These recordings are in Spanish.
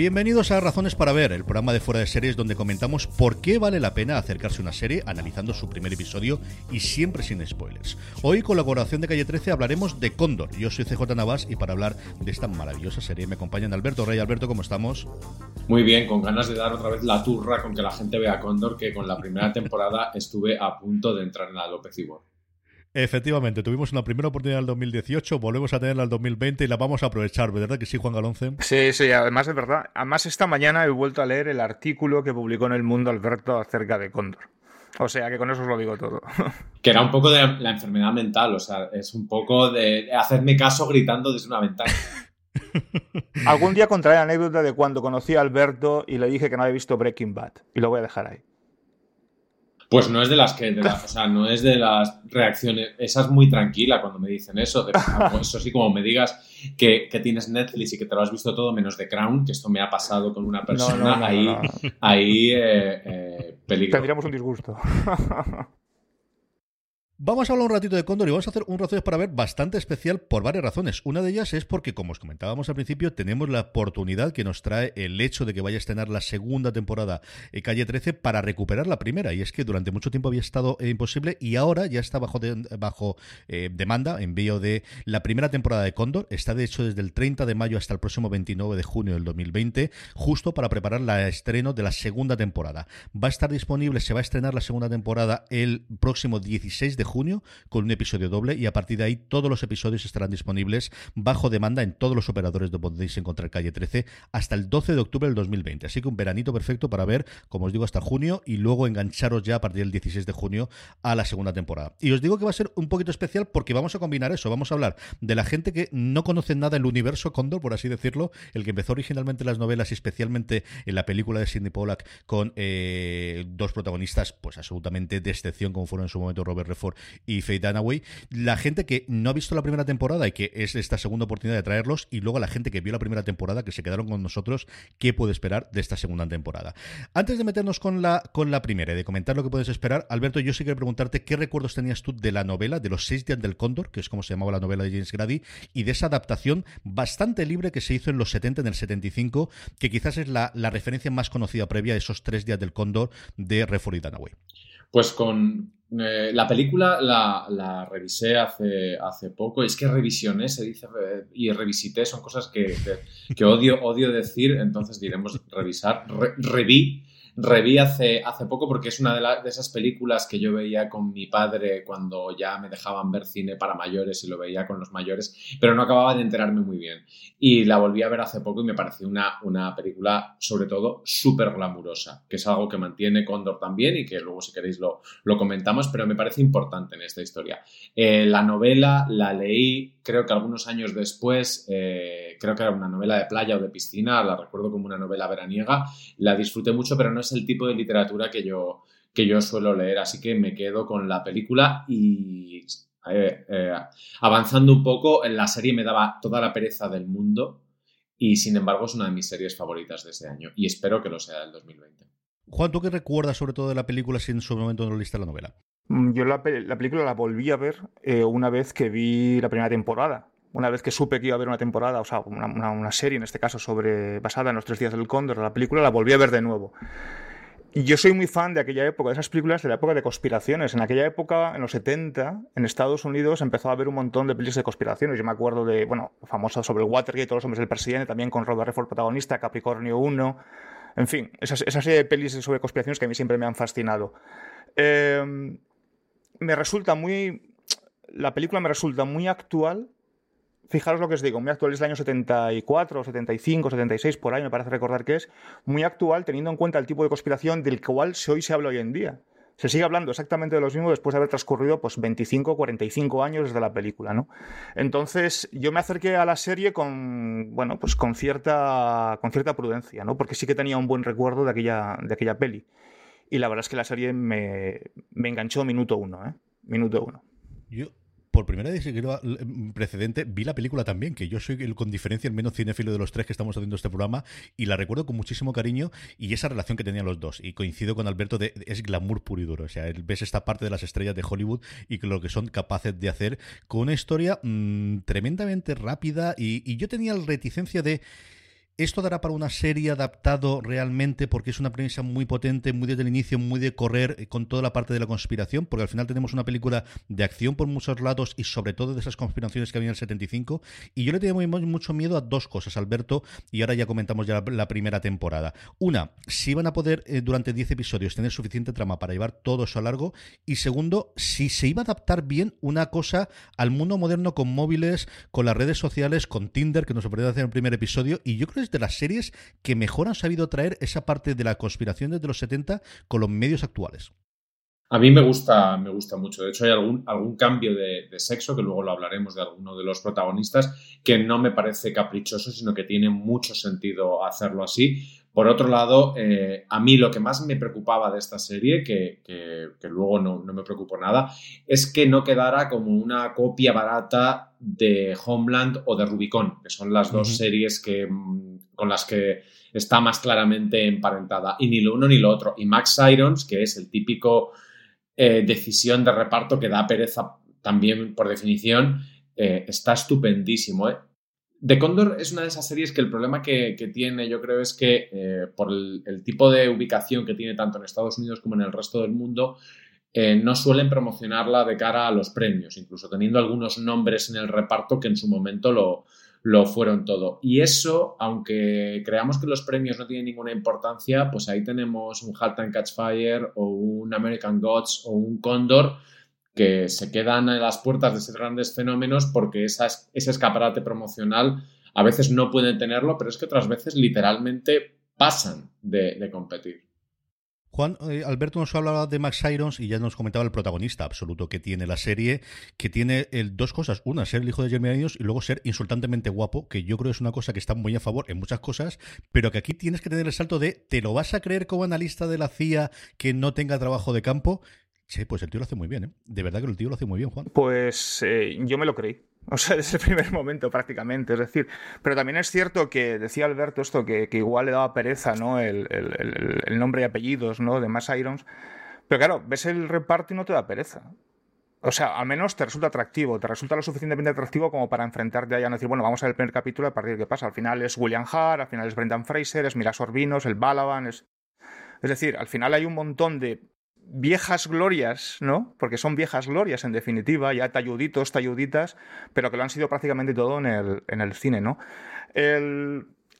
Bienvenidos a Razones para Ver, el programa de fuera de series donde comentamos por qué vale la pena acercarse a una serie analizando su primer episodio y siempre sin spoilers. Hoy, con la colaboración de Calle 13, hablaremos de Cóndor. Yo soy CJ Navas y para hablar de esta maravillosa serie me acompañan Alberto Rey. Alberto, ¿cómo estamos? Muy bien, con ganas de dar otra vez la turra con que la gente vea Cóndor, que con la primera temporada estuve a punto de entrar en la López Ibor. Efectivamente, tuvimos una primera oportunidad en el 2018, volvemos a tenerla en el 2020 y la vamos a aprovechar, ¿verdad que sí, Juan Galonce? Sí, sí, además es verdad. Además, esta mañana he vuelto a leer el artículo que publicó en El Mundo Alberto acerca de Cóndor. O sea que con eso os lo digo todo. Que era un poco de la enfermedad mental, o sea, es un poco de hacerme caso gritando desde una ventana. Algún día contaré la anécdota de cuando conocí a Alberto y le dije que no había visto Breaking Bad. Y lo voy a dejar ahí. Pues no es de las que, o sea, no es de las reacciones, esa es muy tranquila cuando me dicen eso, eso sí, como me digas que, tienes Netflix y que te lo has visto todo menos de Crown, que esto me ha pasado con una persona, ahí, ahí eh, eh, peligro. Tendríamos un disgusto. Vamos a hablar un ratito de Cóndor y vamos a hacer un ratito para ver bastante especial por varias razones. Una de ellas es porque, como os comentábamos al principio, tenemos la oportunidad que nos trae el hecho de que vaya a estrenar la segunda temporada en Calle 13 para recuperar la primera. Y es que durante mucho tiempo había estado imposible y ahora ya está bajo, bajo eh, demanda, envío de la primera temporada de Cóndor. Está de hecho desde el 30 de mayo hasta el próximo 29 de junio del 2020, justo para preparar el estreno de la segunda temporada. Va a estar disponible, se va a estrenar la segunda temporada el próximo 16 de junio con un episodio doble y a partir de ahí todos los episodios estarán disponibles bajo demanda en todos los operadores donde podéis encontrar Calle 13 hasta el 12 de octubre del 2020. Así que un veranito perfecto para ver, como os digo, hasta junio y luego engancharos ya a partir del 16 de junio a la segunda temporada. Y os digo que va a ser un poquito especial porque vamos a combinar eso, vamos a hablar de la gente que no conoce nada el universo Condor, por así decirlo, el que empezó originalmente las novelas y especialmente en la película de Sidney Pollack con eh, dos protagonistas pues absolutamente de excepción como fueron en su momento Robert Redford y Faye Dunaway, la gente que no ha visto la primera temporada y que es esta segunda oportunidad de traerlos, y luego la gente que vio la primera temporada, que se quedaron con nosotros, qué puede esperar de esta segunda temporada. Antes de meternos con la, con la primera y de comentar lo que puedes esperar, Alberto, yo sí quiero preguntarte qué recuerdos tenías tú de la novela, de los seis días del cóndor, que es como se llamaba la novela de James Grady, y de esa adaptación bastante libre que se hizo en los 70, en el 75, que quizás es la, la referencia más conocida previa a esos tres días del cóndor de Redford y Dunaway. Pues con, eh, la película la, revisé hace, hace poco. Es que revisioné, se dice, y revisité, son cosas que, que, odio, odio decir, entonces diremos revisar. reví reví hace, hace poco porque es una de, de, esas películas que yo veía con mi padre cuando ya me dejaban ver cine para mayores y lo veía con los mayores, pero no acababa de enterarme muy bien. Y la volví a ver hace poco y me pareció una, una película, sobre todo, súper glamurosa, que es algo que mantiene Condor también y que luego, si queréis, lo, lo comentamos, pero me parece importante en esta historia. Eh, la novela la leí, creo que algunos años después, eh, creo que era una novela de playa o de piscina, la recuerdo como una novela veraniega, la disfruté mucho, pero no es el tipo de literatura que yo, que yo suelo leer, así que me quedo con la película y eh, eh, avanzando un poco, en la serie me daba toda la pereza del mundo y sin embargo es una de mis series favoritas de este año y espero que lo sea del 2020. Juan, ¿tú qué recuerdas sobre todo de la película si en su momento no leíste la novela? Mm, yo la, película la volví a ver eh, una vez que vi la primera temporada una vez que supe que iba a haber una temporada, o sea, una, una, serie en este caso sobre basada en los tres días del cóndor, la película la volví a ver de nuevo. Y yo soy muy fan de aquella época, de esas películas de la época de conspiraciones. En aquella época, en los 70, en Estados Unidos empezó a haber un montón de películas de conspiraciones. Yo me acuerdo de, bueno, famosa sobre el Watergate, todos los hombres del presidente, también con Robert Redford protagonista, Capricornio 1. En fin, esa, serie de pelis sobre conspiraciones que a mí siempre me han fascinado. Eh, me resulta muy... La película me resulta muy actual fijaros lo que os digo, muy actual es el año 74, 75, 76, por ahí me parece recordar que es, muy actual teniendo en cuenta el tipo de conspiración del cual hoy se habla hoy en día. Se sigue hablando exactamente de los mismos después de haber transcurrido pues 25, 45 años desde la película, ¿no? Entonces, yo me acerqué a la serie con, bueno, pues con cierta, con cierta prudencia, ¿no? Porque sí que tenía un buen recuerdo de aquella, de aquella peli. Y la verdad es que la serie me, me enganchó minuto uno, ¿eh? Minuto uno. Yo por primera vez precedente, vi la película también, que yo soy el con diferencia el menos cinéfilo de los tres que estamos haciendo este programa, y la recuerdo con muchísimo cariño y esa relación que tenían los dos. Y coincido con Alberto de es glamour puro y duro. O sea, ves esta parte de las estrellas de Hollywood y lo que son capaces de hacer con una historia mm, tremendamente rápida. Y, y yo tenía la reticencia de esto dará para una serie adaptado realmente porque es una premisa muy potente, muy desde el inicio, muy de correr eh, con toda la parte de la conspiración, porque al final tenemos una película de acción por muchos lados y sobre todo de esas conspiraciones que había en el 75. Y yo le tenía mucho miedo a dos cosas, Alberto, y ahora ya comentamos ya la, primera temporada. Una, si iban a poder eh, durante 10 episodios tener suficiente trama para llevar todo eso a largo. Y segundo, si se iba a adaptar bien una cosa al mundo moderno con móviles, con las redes sociales, con Tinder, que nos sorprendió hacer el primer episodio. Y yo creo que de las series que mejor han sabido traer esa parte de la conspiración desde los 70 con los medios actuales. A mí me gusta, me gusta mucho. De hecho, hay algún, algún cambio de, sexo, que luego lo hablaremos de alguno de los protagonistas, que no me parece caprichoso, sino que tiene mucho sentido hacerlo así. Por otro lado, eh, a mí lo que más me preocupaba de esta serie, que, luego no, no, me preocupó nada, es que no quedara como una copia barata de Homeland o de Rubicon, que son las dos series que mm, con las que está más claramente emparentada. Y ni lo uno ni lo otro. Y Max Irons, que es el típico eh, decisión de reparto que da pereza también por definición, eh, está estupendísimo. ¿eh? The Condor es una de esas series que el problema que, tiene, yo creo, es que por el, tipo de ubicación que tiene tanto en Estados Unidos como en el resto del mundo, no suelen promocionarla de cara a los premios, incluso teniendo algunos nombres en el reparto que en su momento lo, lo fueron todo. Y eso, aunque creamos que los premios no tienen ninguna importancia, pues ahí tenemos un Halt and Catch Fire o un American Gods o un Condor que se quedan en las puertas de esos grandes fenómenos porque ese escaparate promocional a veces no pueden tenerlo, pero es que otras veces literalmente pasan de competir. Juan, eh, Alberto nos hablaba de Max Irons y ya nos comentaba el protagonista absoluto que tiene la serie, que tiene el, dos cosas. Una, ser el hijo de Jeremy Irons y luego ser insultantemente guapo, que yo creo es una cosa que está muy a favor en muchas cosas, pero que aquí tienes que tener el salto de, ¿te lo vas a creer como analista de la CIA que no tenga trabajo de campo? Sí, pues el tío lo hace muy bien, ¿eh? De verdad que el tío lo hace muy bien, Juan. Pues eh, yo me lo creí. O sea, desde el primer momento prácticamente. Es decir, pero también es cierto que decía Alberto esto, que, igual le daba pereza, ¿no? El, nombre y apellidos, ¿no? De Mass Irons. Pero claro, ves el reparto y no te da pereza. O sea, al menos te resulta atractivo, te resulta lo suficientemente atractivo como para enfrentarte a ella y decir, bueno, vamos a ver el primer capítulo a partir de qué pasa. Al final es William Hart, al final es Brendan Fraser, es Mira Sorbinos, el Balaban, es... Es decir, al final hay un montón de viejas glorias, ¿no? Porque son viejas glorias en definitiva, ya talluditos, talluditas, pero que lo han sido prácticamente todo en el, en el cine, ¿no?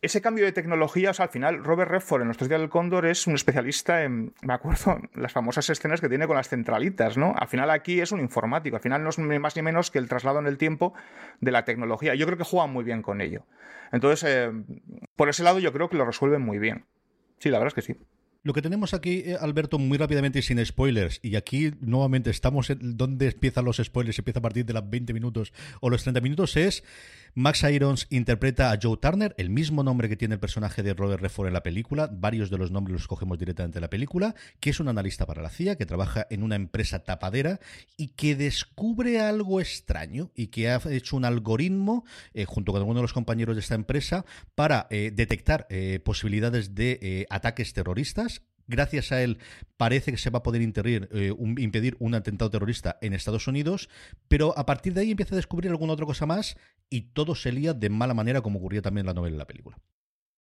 ese cambio de tecnología, o sea, al final Robert Redford en Nuestros días del cóndor es un especialista en, me acuerdo, las famosas escenas que tiene con las centralitas, ¿no? Al final aquí es un informático, al final no es más ni menos que el traslado en el tiempo de la tecnología. Yo creo que juega muy bien con ello. Entonces, eh, por ese lado yo creo que lo resuelven muy bien. Sí, la verdad es que sí. Lo que tenemos aquí, eh, Alberto, muy rápidamente y sin spoilers, y aquí nuevamente estamos en donde empiezan los spoilers, empieza a partir de las 20 minutos o los 30 minutos, es Max Irons interpreta a Joe Turner, el mismo nombre que tiene el personaje de Robert Redford en la película, varios de los nombres los cogemos directamente de la película, que es un analista para la CIA, que trabaja en una empresa tapadera y que descubre algo extraño y que ha hecho un algoritmo, eh, junto con algunos de los compañeros de esta empresa, para eh, detectar posibilidades de ataques terroristas Gracias a él parece que se va a poder eh, impedir un atentado terrorista en Estados Unidos, pero a partir de ahí empieza a descubrir alguna otra cosa más y todo se lía de mala manera como ocurría también en la novela y la película.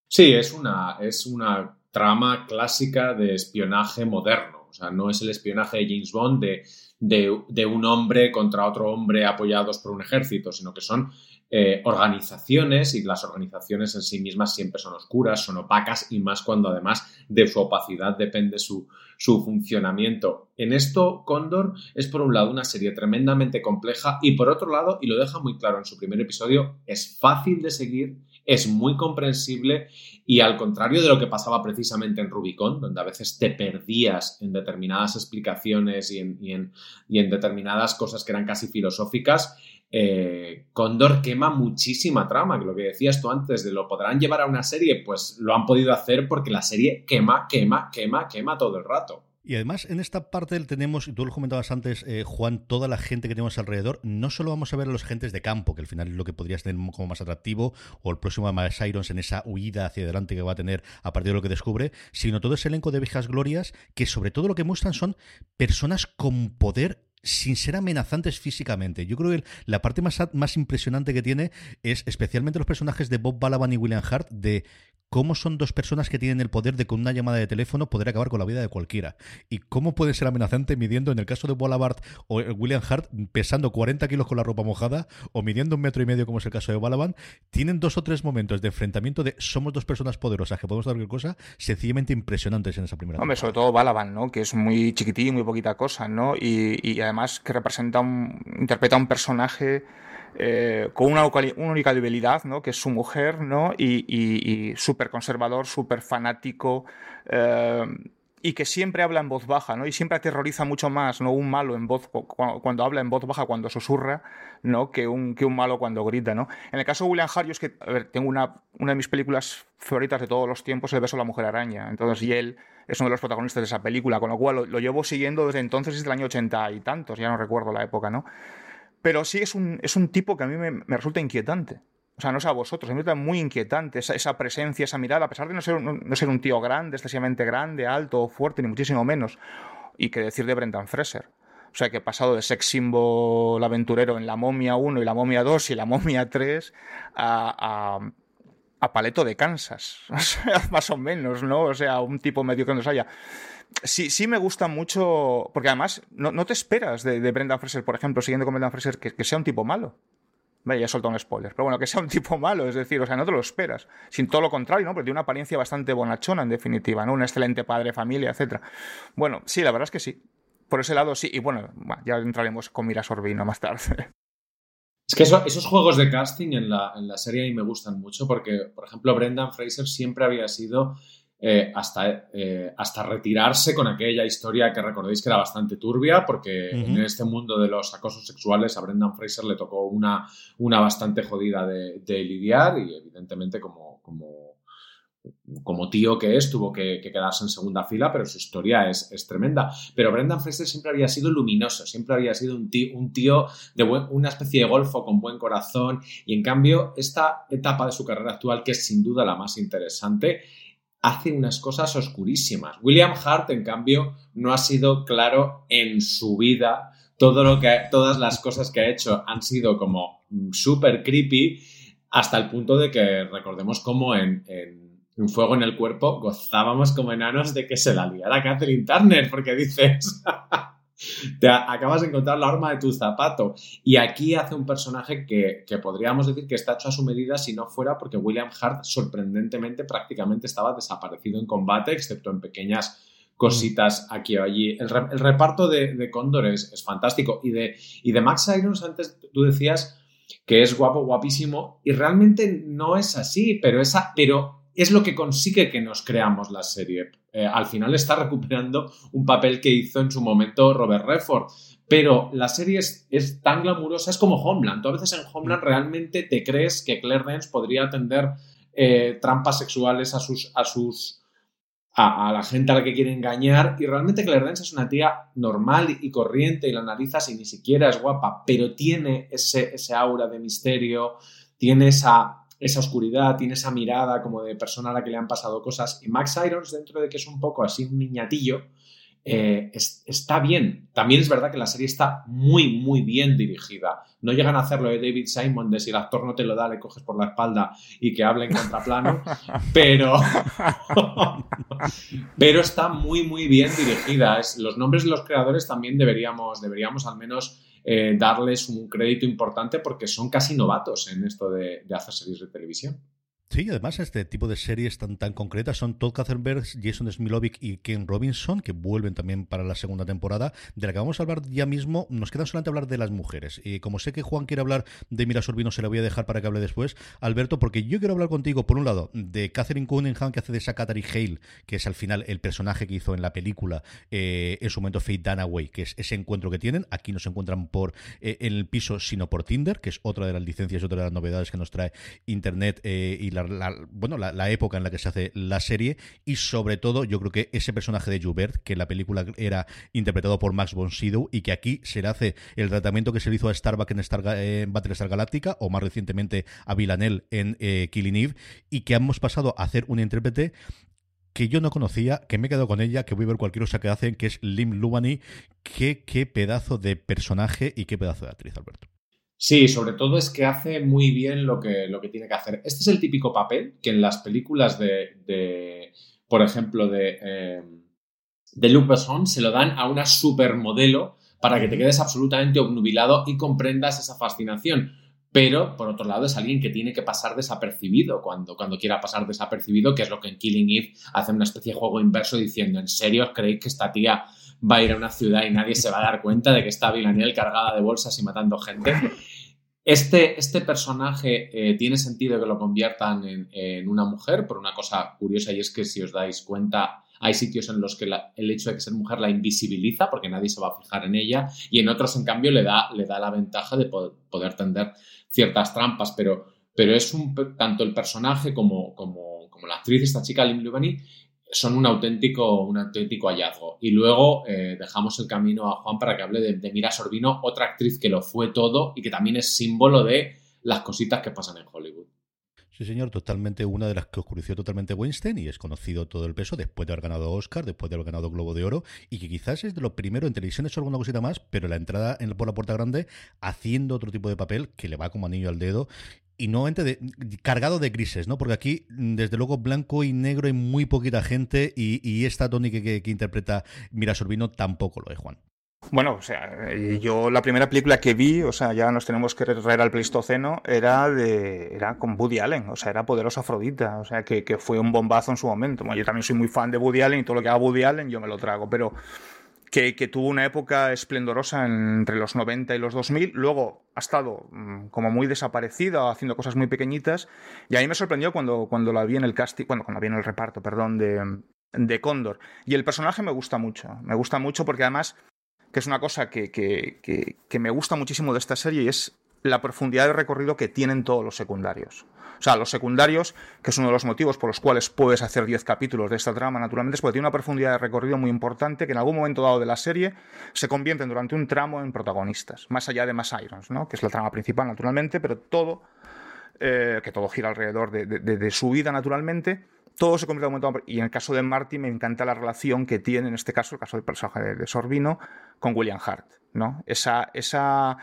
Sí, es una, es una trama clásica de espionaje moderno. O sea, no es el espionaje de James Bond de, de un hombre contra otro hombre apoyados por un ejército, sino que son eh, organizaciones y las organizaciones en sí mismas siempre son oscuras, son opacas y más cuando además de su opacidad depende su, su funcionamiento. En esto, Condor es por un lado una serie tremendamente compleja y por otro lado, y lo deja muy claro en su primer episodio, es fácil de seguir, es muy comprensible y al contrario de lo que pasaba precisamente en Rubicon, donde a veces te perdías en determinadas explicaciones y en, y en, y en determinadas cosas que eran casi filosóficas, eh, Condor quema muchísima trama, que lo que decías tú antes de lo podrán llevar a una serie, pues lo han podido hacer porque la serie quema, quema, quema, quema todo el rato. Y además, en esta parte tenemos, y tú lo comentabas antes, eh, Juan, toda la gente que tenemos alrededor, no solo vamos a ver a los agentes de campo, que al final es lo que podría ser como más atractivo, o el próximo Miles Irons en esa huida hacia adelante que va a tener a partir de lo que descubre, sino todo ese elenco de viejas glorias que sobre todo lo que muestran son personas con poder sin ser amenazantes físicamente. Yo creo que la parte más, más impresionante que tiene es especialmente los personajes de Bob Balaban y William Hart de cómo son dos personas que tienen el poder de con una llamada de teléfono poder acabar con la vida de cualquiera. Y cómo puede ser amenazante midiendo, en el caso de Ballabart o William Hart, pesando 40 kilos con la ropa mojada o midiendo un metro y medio, como es el caso de Balaban, tienen dos o tres momentos de enfrentamiento de somos dos personas poderosas que podemos dar cualquier cosa, sencillamente impresionantes en esa primera. Hombre, sobre todo Balaban, ¿no? Que es muy chiquitín, muy poquita cosa, ¿no? Y, y además que representa un. interpreta un personaje eh, con una, única debilidad, ¿no? que es su mujer, ¿no? y, y, súper conservador, súper fanático, eh, y que siempre habla en voz baja, ¿no? y siempre aterroriza mucho más ¿no? un malo en voz, cuando, habla en voz baja, cuando susurra, ¿no? que, un, que un malo cuando grita. ¿no? En el caso de William Hart, yo es que a ver, tengo una, una de mis películas favoritas de todos los tiempos, El beso de la mujer araña. Entonces, y él es uno de los protagonistas de esa película, con lo cual lo, lo llevo siguiendo desde entonces, desde el año ochenta y tantos, ya no recuerdo la época, ¿no? Pero sí es un, es un tipo que a mí me, resulta inquietante. O sea, no sé a vosotros, me resulta muy inquietante esa, esa presencia, esa mirada, a pesar de no ser, no, ser un tío grande, excesivamente grande, alto o fuerte, ni muchísimo menos. Y que decir de Brendan Fraser. O sea, que he pasado de sex symbol aventurero en La Momia 1 y La Momia 2 y La Momia 3 a, a, a Paleto de Kansas. O sea, más o menos, ¿no? O sea, un tipo medio que nos haya sí, sí me gusta mucho, porque además no, te esperas de, Brendan Fraser, por ejemplo, siguiendo con Brendan Fraser, que, sea un tipo malo. Vaya, ya he soltado un spoiler, pero bueno, que sea un tipo malo, es decir, o sea, no te lo esperas. Sin todo lo contrario, ¿no? Porque tiene una apariencia bastante bonachona, en definitiva, ¿no? Un excelente padre, familia, etc. Bueno, sí, la verdad es que sí. Por ese lado sí, y bueno, ya entraremos con Mira Sorbino más tarde. Es que esos juegos de casting en la, en la serie a mí me gustan mucho porque, por ejemplo, Brendan Fraser siempre había sido eh, hasta, eh, hasta retirarse con aquella historia que recordéis que era bastante turbia, porque en este mundo de los acosos sexuales a Brendan Fraser le tocó una, una bastante jodida de, lidiar y evidentemente como, como, como tío que es, tuvo que, quedarse en segunda fila, pero su historia es, es, tremenda. Pero Brendan Fraser siempre había sido luminoso, siempre había sido un tío, un tío de una especie de golfo con buen corazón y en cambio esta etapa de su carrera actual, que es sin duda la más interesante, hace unas cosas oscurísimas. William Hart, en cambio, no ha sido claro en su vida. Todo lo que, todas las cosas que ha hecho han sido como súper creepy, hasta el punto de que recordemos cómo en, Un Fuego en el Cuerpo gozábamos como enanos de que se la liara Catherine Turner, porque dices, te acabas de encontrar la arma de tu zapato. Y aquí hace un personaje que, podríamos decir que está hecho a su medida si no fuera porque William Hart sorprendentemente prácticamente estaba desaparecido en combate, excepto en pequeñas cositas aquí o allí. El, reparto de, de Cóndor es, fantástico. Y de, y de Max Irons, antes tú decías que es guapo, guapísimo, y realmente no es así, pero, esa, pero es lo que consigue que nos creamos la serie. Eh, al final está recuperando un papel que hizo en su momento Robert Redford. Pero la serie es, tan glamurosa, es como Homeland. Tú a veces en Homeland mm. realmente te crees que Claire Dance podría atender eh, trampas sexuales a sus, a sus a, la gente a la que quiere engañar y realmente Claire Dance es una tía normal y corriente y la analizas y ni siquiera es guapa, pero tiene ese, ese aura de misterio, tiene esa esa oscuridad, tiene esa mirada como de persona a la que le han pasado cosas. Y Max Irons, dentro de que es un poco así un niñatillo, eh, está bien. También es verdad que la serie está muy, muy bien dirigida. No llegan a hacerlo de David Simon, de si el actor no te lo da, le coges por la espalda y que hable en contraplano, pero, pero está muy, muy bien dirigida. los nombres de los creadores también deberíamos, deberíamos al menos eh, darles un crédito importante porque son casi novatos en esto de, de hacer series de televisión. Sí, además este tipo de series tan, tan concretas son Todd Katzenberg, Jason Smilovic y Ken Robinson, que vuelven también para la segunda temporada, de la que vamos a hablar ya mismo. Nos queda solamente hablar de las mujeres. Y como sé que Juan quiere hablar de Mira Sorbino, se la voy a dejar para que hable después, Alberto, porque yo quiero hablar contigo, por un lado, de Catherine Cunningham, que hace de Sakatari Hale, que es al final el personaje que hizo en la película eh, en su momento Fate Dunaway, que es ese encuentro que tienen. Aquí no se encuentran por eh, en el piso, sino por Tinder, que es otra de las licencias y otra de las novedades que nos trae Internet eh, y la la, bueno, la, época en la que se hace la serie y sobre todo yo creo que ese personaje de Joubert, que la película era interpretado por Max von Sydow y que aquí se le hace el tratamiento que se le hizo a Starbuck en, Star, en Battlestar Galactica o más recientemente a Villanelle en eh, Killing Eve y que hemos pasado a hacer un intérprete que yo no conocía, que me he quedado con ella, que voy a ver cualquier cosa que hacen, que es Lim Lubani. Qué, qué pedazo de personaje y qué pedazo de actriz, Alberto. Sí, sobre todo es que hace muy bien lo que, lo que tiene que hacer. Este es el típico papel que en las películas de, por ejemplo, de, eh, de Luc Besson se lo dan a una supermodelo para que te quedes absolutamente obnubilado y comprendas esa fascinación pero por otro lado es alguien que tiene que pasar desapercibido cuando, cuando quiera pasar desapercibido, que es lo que en Killing Eve hace una especie de juego inverso diciendo, ¿en serio creéis que esta tía va a ir a una ciudad y nadie se va a dar cuenta de que está Villanelle cargada de bolsas y matando gente? Este, este personaje eh, tiene sentido que lo conviertan en, en, una mujer por una cosa curiosa y es que si os dais cuenta hay sitios en los que el hecho de que ser mujer la invisibiliza porque nadie se va a fijar en ella y en otros, en cambio, le da, le da la ventaja de poder, tender ciertas trampas, pero, pero es un, tanto el personaje como, como, como la actriz, esta chica Lim Lubani, son un auténtico, un auténtico hallazgo. Y luego eh, dejamos el camino a Juan para que hable de, de Mira Sorbino, otra actriz que lo fue todo y que también es símbolo de las cositas que pasan en Hollywood. Sí, señor, totalmente una de las que oscureció totalmente Weinstein y es conocido todo el peso después de haber ganado Oscar, después de haber ganado Globo de Oro y que quizás es de lo primero en televisión es alguna cosita más, pero la entrada en, por la puerta grande haciendo otro tipo de papel que le va como anillo al dedo y nuevamente de, cargado de grises, ¿no? Porque aquí, desde luego, blanco y negro hay muy poquita gente y, esta Tony que, que, interpreta Mira Sorbino tampoco lo es, Juan. Bueno, o sea, yo la primera película que vi, o sea, ya nos tenemos que traer al Pleistoceno, era de era con Woody Allen, o sea, era Poderosa Afrodita, o sea, que, que fue un bombazo en su momento. Bueno, yo también soy muy fan de Woody Allen y todo lo que haga Woody Allen yo me lo trago, pero que, que tuvo una época esplendorosa entre los 90 y los 2000, luego ha estado mm, como muy desaparecida, haciendo cosas muy pequeñitas, y a mí me sorprendió cuando, cuando la vi en el casting, bueno, cuando la vi en el reparto, perdón, de, de Cóndor. Y el personaje me gusta mucho, me gusta mucho porque además que es una cosa que, que, me gusta muchísimo de esta serie y es la profundidad de recorrido que tienen todos los secundarios. O sea, los secundarios, que es uno de los motivos por los cuales puedes hacer 10 capítulos de esta trama, naturalmente, es porque tiene una profundidad de recorrido muy importante que en algún momento dado de la serie se convierten durante un tramo en protagonistas, más allá de Mass Irons, ¿no? que es la trama principal, naturalmente, pero todo, eh, que todo gira alrededor de su vida, naturalmente, todo se convierte en un momento. Y en el caso de Marty me encanta la relación que tiene, en este caso, el caso del personaje de, Sorbino, con William Hart. ¿no? Esa, esa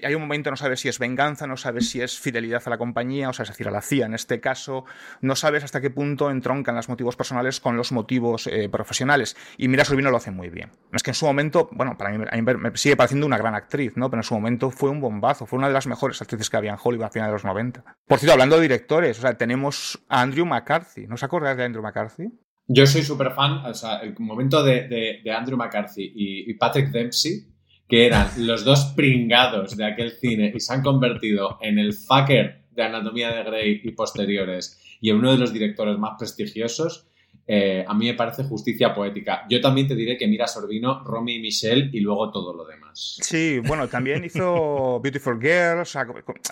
que hay un momento no sabes si es venganza, no sabes si es fidelidad a la compañía, o sea, es decir, a la CIA en este caso, no sabes hasta qué punto entroncan los motivos personales con los motivos eh, profesionales. Y Mira Sorbino lo hace muy bien. Es que en su momento, bueno, para mí, me sigue pareciendo una gran actriz, ¿no? Pero en su momento fue un bombazo, fue una de las mejores actrices que había en Hollywood a finales de los 90. Por cierto, hablando de directores, o sea, tenemos a Andrew McCarthy. ¿No os acordáis de Andrew McCarthy? Yo soy súper fan, o sea, el momento de, Andrew McCarthy y Patrick Dempsey que eran los dos pringados de aquel cine y se han convertido en el fucker de Anatomía de Grey y posteriores y en uno de los directores más prestigiosos, eh, a mí me parece justicia poética. Yo también te diré que mira Sorbino, Romy y Michelle y luego todo lo demás. Sí, bueno, también hizo Beautiful Girls,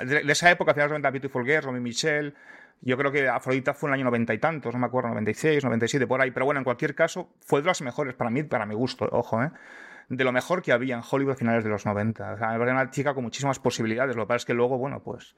de esa época, a finales de 90, Beautiful Girls, Romy y Michelle. Yo creo que Afrodita fue en el año noventa y tantos, no me acuerdo, 96, 97, por ahí. Pero bueno, en cualquier caso, fue de las mejores para mí, para mi gusto, ojo, ¿eh? De lo mejor que había en Hollywood a finales de los 90. O sea, me parece una chica con muchísimas posibilidades. Lo que pasa es que luego, bueno, pues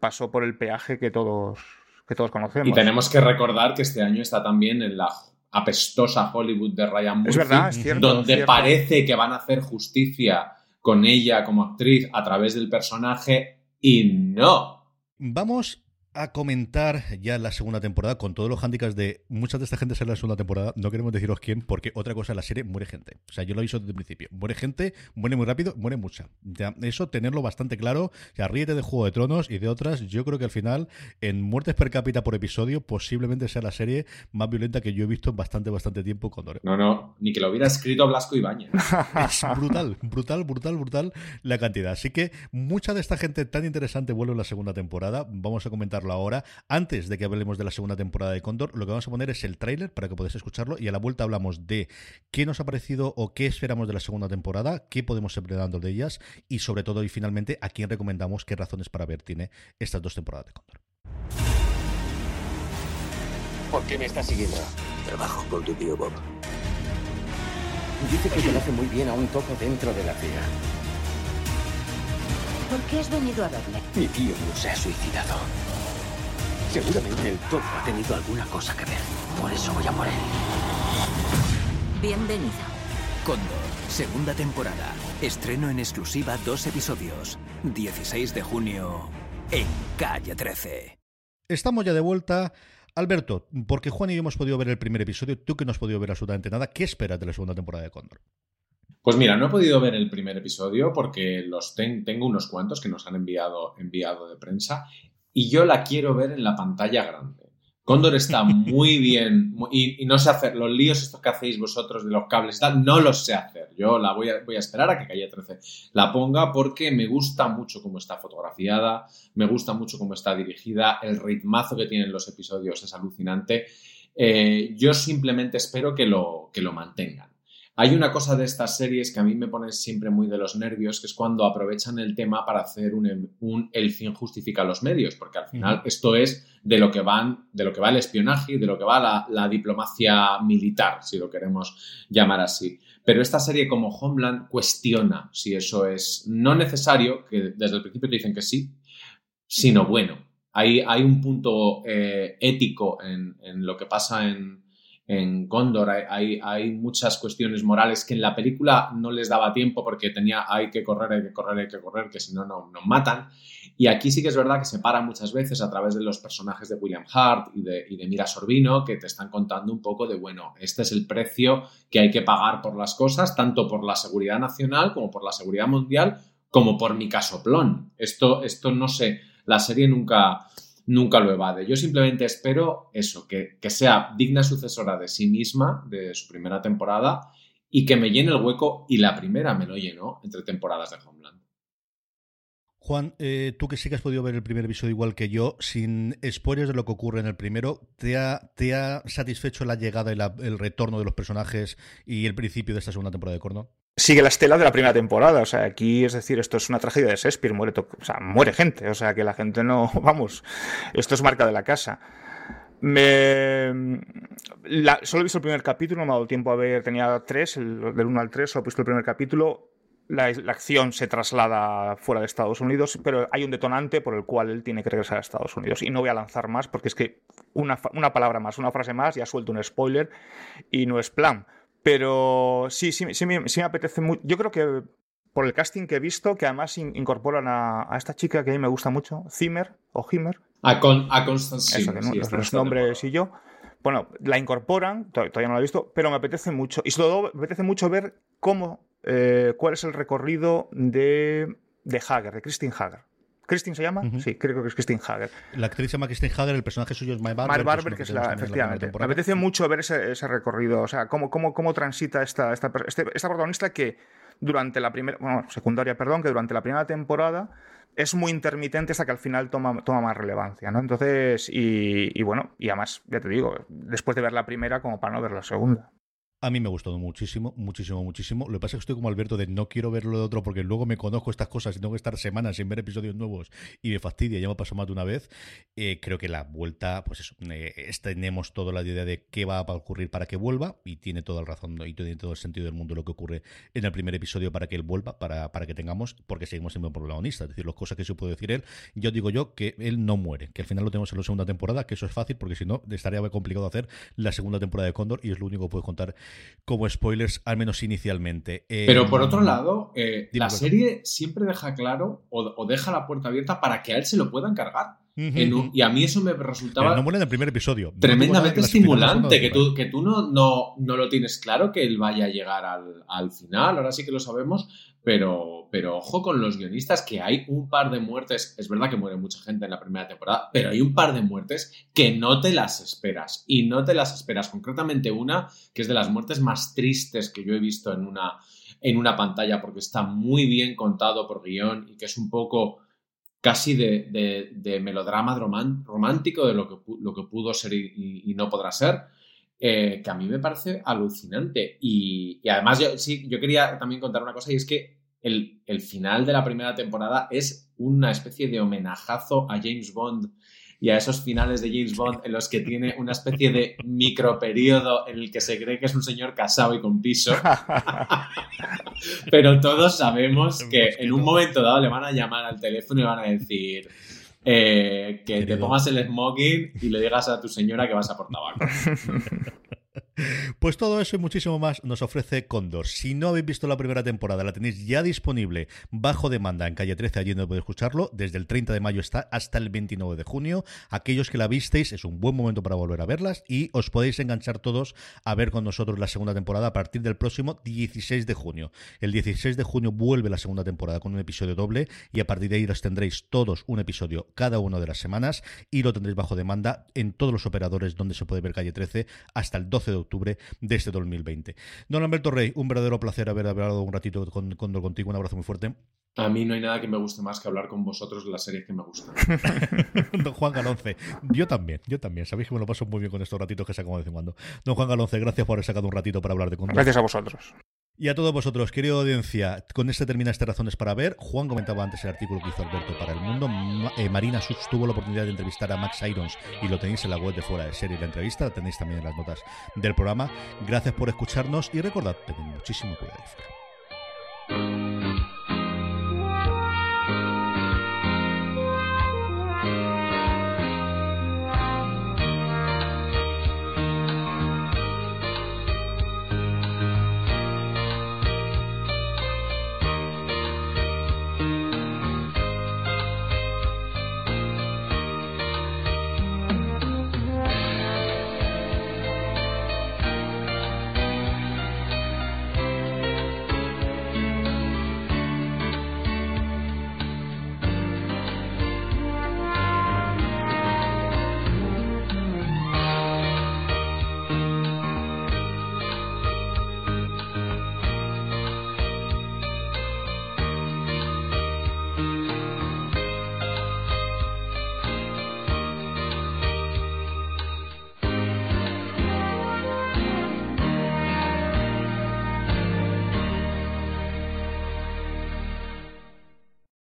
pasó por el peaje que todos, que todos conocemos. Y tenemos que recordar que este año está también en la apestosa Hollywood de Ryan Murphy. Es verdad, es cierto. Donde parece que van a hacer justicia con ella como actriz a través del personaje y no. Vamos a comentar ya la segunda temporada con todos los handicaps de muchas de esta gente sale la segunda temporada. No queremos deciros quién, porque otra cosa, la serie muere gente. O sea, yo lo aviso desde el principio. Muere gente, muere muy rápido, muere mucha. Ya, eso tenerlo bastante claro. Ya ríete de Juego de Tronos y de otras. Yo creo que al final, en muertes per cápita por episodio, posiblemente sea la serie más violenta que yo he visto en bastante, bastante tiempo con No, no, ni que lo hubiera escrito Blasco Ibáñez. es brutal, brutal, brutal, brutal la cantidad. Así que mucha de esta gente tan interesante vuelve en la segunda temporada. Vamos a comentarlo ahora. Antes de que hablemos de la segunda temporada de Condor, lo que vamos a poner es el tráiler para que podáis escucharlo y a la vuelta hablamos de qué nos ha parecido o qué esperamos de la segunda temporada, qué podemos ser dando de ellas y sobre todo y finalmente a quién recomendamos qué razones para ver tiene estas dos temporadas de Condor. ¿Por qué me estás siguiendo? Trabajo con tu tío Bob. Dice que conoce muy bien a un topo dentro de la. ¿Por qué has venido a verme? Mi tío no se ha suicidado. Seguramente el topo ha tenido alguna cosa que ver. Por eso voy a por él. Bienvenido. Condor, segunda temporada. Estreno en exclusiva dos episodios. 16 de junio en Calle 13. Estamos ya de vuelta. Alberto, porque Juan y yo hemos podido ver el primer episodio, tú que no has podido ver absolutamente nada, ¿qué esperas de la segunda temporada de Condor? Pues mira, no he podido ver el primer episodio porque los tengo unos cuantos que nos han enviado, enviado de prensa y yo la quiero ver en la pantalla grande. Condor está muy bien y, no sé hacer los líos estos que hacéis vosotros de los cables tal, no los sé hacer. Yo la voy a, voy a esperar a que Calle 13 la ponga porque me gusta mucho cómo está fotografiada, me gusta mucho cómo está dirigida, el ritmazo que tienen los episodios es alucinante. Eh, yo simplemente espero que lo, que lo mantengan. Hay una cosa de estas series que a mí me pone siempre muy de los nervios, que es cuando aprovechan el tema para hacer un, el fin justifica los medios, porque al final esto es de lo que van, de lo que va el espionaje y de lo que va la, la, diplomacia militar, si lo queremos llamar así. Pero esta serie como Homeland cuestiona si eso es no necesario, que desde el principio te dicen que sí, sino bueno. Hay, hay un punto eh, ético en, en lo que pasa en, en Condor hay, hay, muchas cuestiones morales que en la película no les daba tiempo porque tenía hay que correr, hay que correr, hay que correr, que si no, no nos matan. Y aquí sí que es verdad que se para muchas veces a través de los personajes de William Hart y de, y de Mira Sorbino que te están contando un poco de, bueno, este es el precio que hay que pagar por las cosas, tanto por la seguridad nacional como por la seguridad mundial, como por mi casoplón. Esto, esto no sé, la serie nunca nunca lo evade. Yo simplemente espero eso, que, sea digna sucesora de sí misma, de su primera temporada, y que me llene el hueco, y la primera me lo llenó entre temporadas de Homeland. Juan, eh, tú que sí que has podido ver el primer episodio igual que yo, sin spoilers de lo que ocurre en el primero, ¿te ha, te ha satisfecho la llegada y el retorno de los personajes y el principio de esta segunda temporada de Corno? Sigue la estela de la primera temporada. O sea, aquí es decir, esto es una tragedia de Shakespeare, muere, o sea, muere gente. O sea, que la gente no, vamos, esto es marca de la casa. Me... solo he visto el primer capítulo, no me ha dado tiempo a ver, tenía tres, el, del 1 al 3, solo he visto el primer capítulo. La, la, acción se traslada fuera de Estados Unidos, pero hay un detonante por el cual él tiene que regresar a Estados Unidos. Y no voy a lanzar más porque es que una, una palabra más, una frase más, ya suelto un spoiler y no es plan. Pero sí, sí, sí, me, apetece mucho. Yo creo que por el casting que he visto, que además incorporan a, esta chica que a mí me gusta mucho, Zimmer o Himmer. A, con, a Constance Eso, los, nombres y yo. Bueno, la incorporan, todavía no la he visto, pero me apetece mucho. Y sobre todo me apetece mucho ver cómo, eh, cuál es el recorrido de, de Hager, de Christine Hager. ¿Christine se llama? Sí, creo que es Christine Hager. La actriz se llama Christine Hager, el personaje suyo es My Barber. My Barber, que, es la, efectivamente. Me apetece mucho ver ese, recorrido, o sea, cómo, cómo, cómo transita esta, esta, este, esta protagonista que durante la primera, bueno, secundaria, perdón, que durante la primera temporada es muy intermitente hasta que al final toma, toma más relevancia, ¿no? Entonces, y, y bueno, y además, ya te digo, después de ver la primera, como para no ver la segunda. A mí me ha gustado muchísimo, muchísimo, muchísimo. Lo que pasa es que estoy como Alberto de no quiero verlo de otro porque luego me conozco estas cosas y tengo que estar semanas sin ver episodios nuevos y me fastidia, ya me pasado más de una vez. Eh, creo que la vuelta, pues eso, eh, tenemos toda la idea de qué va a ocurrir para que vuelva y tiene toda la razón y tiene todo el sentido del mundo lo que ocurre en el primer episodio para que él vuelva, para, para que tengamos, porque seguimos siendo un protagonista. Es decir, las cosas que se puede decir él, yo digo yo que él no muere, que al final lo tenemos en la segunda temporada, que eso es fácil porque si no estaría complicado hacer la segunda temporada de Cóndor y es lo único que puedo contar como spoiler spoilers, al menos inicialmente. Pero por otro lado, eh, la serie siempre deja claro o, deja la puerta abierta para que a él se lo puedan cargar. Y a mí eso me resultaba. no muere en el primer episodio. Tremendamente estimulante. Que tú, que tú no, no, no, lo tienes claro que él vaya a llegar al, al final. Ahora sí que lo sabemos. Pero, pero ojo con los guionistas, que hay un par de muertes. Es verdad que muere mucha gente en la primera temporada, pero hay un par de muertes que no te las esperas. Y no te las esperas. Concretamente una, que es de las muertes más tristes que yo he visto en una, en una pantalla, porque está muy bien contado por guion y que es un poco casi de, de, melodrama romántico de lo que, lo que pudo ser y, no podrá ser. Eh, que a mí me parece alucinante. Y, además, yo, sí, yo quería también contar una cosa, y es que el, final de la primera temporada es una especie de homenajazo a James Bond y a esos finales de James Bond en los que tiene una especie de microperiodo en el que se cree que es un señor casado y con piso. Pero todos sabemos que en un momento dado le van a llamar al teléfono y van a decir eh, que te pongas el smoking y le digas a tu señora que vas a por tabaco. Pues todo eso y muchísimo más nos ofrece Condor. Si no habéis visto la primera temporada, la tenéis ya disponible bajo demanda en calle 13, allí donde podéis escucharlo. Desde el 30 de mayo está hasta el 29 de junio. Aquellos que la visteis, es un buen momento para volver a verlas y os podéis enganchar todos a ver con nosotros la segunda temporada a partir del próximo 16 de junio. El 16 de junio vuelve la segunda temporada con un episodio doble y a partir de ahí los tendréis todos un episodio cada una de las semanas y lo tendréis bajo demanda en todos los operadores donde se puede ver calle 13 hasta el 12 de octubre de este 2020. Don Alberto Rey, un verdadero placer haber hablado un ratito con, contigo. Un abrazo muy fuerte. A mí no hay nada que me guste más que hablar con vosotros de las series que me gustan. Don Juan Galonce, yo también, yo también. Sabéis que me lo paso muy bien con estos ratitos que saco de vez en cuando. Don Juan Galonce, gracias por haber sacado un ratito para hablar de Condor. Gracias a vosotros. Y a todos vosotros, querida audiencia, con este termina este Razones para Ver. Juan comentaba antes el artículo que hizo Alberto para El Mundo. Eh, Marina Such tuvo la oportunidad de entrevistar a Max Irons y lo tenéis en la web de Fuera de Serie la entrevista, la tenéis también en las notas del programa. Gracias por escucharnos y recordad, tened muchísimo cuidado.